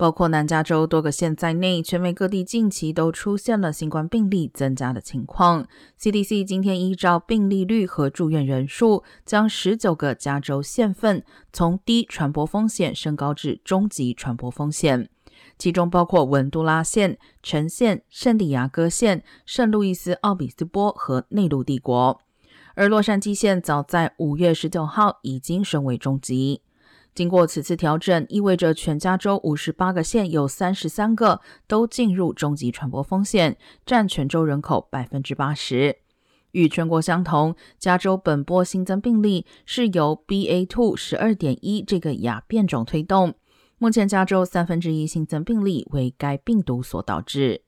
包括南加州多个县在内，全美各地近期都出现了新冠病例增加的情况。CDC 今天依照病例率和住院人数，将十九个加州县份从低传播风险升高至中级传播风险，其中包括文都拉县、城县、圣地亚哥县、圣路易斯奥比斯波和内陆帝国。而洛杉矶县早在五月十九号已经升为中级。经过此次调整，意味着全加州五十八个县有三十三个都进入中级传播风险，占全州人口百分之八十。与全国相同，加州本波新增病例是由 BA.2 十二点一这个亚变种推动。目前，加州三分之一新增病例为该病毒所导致。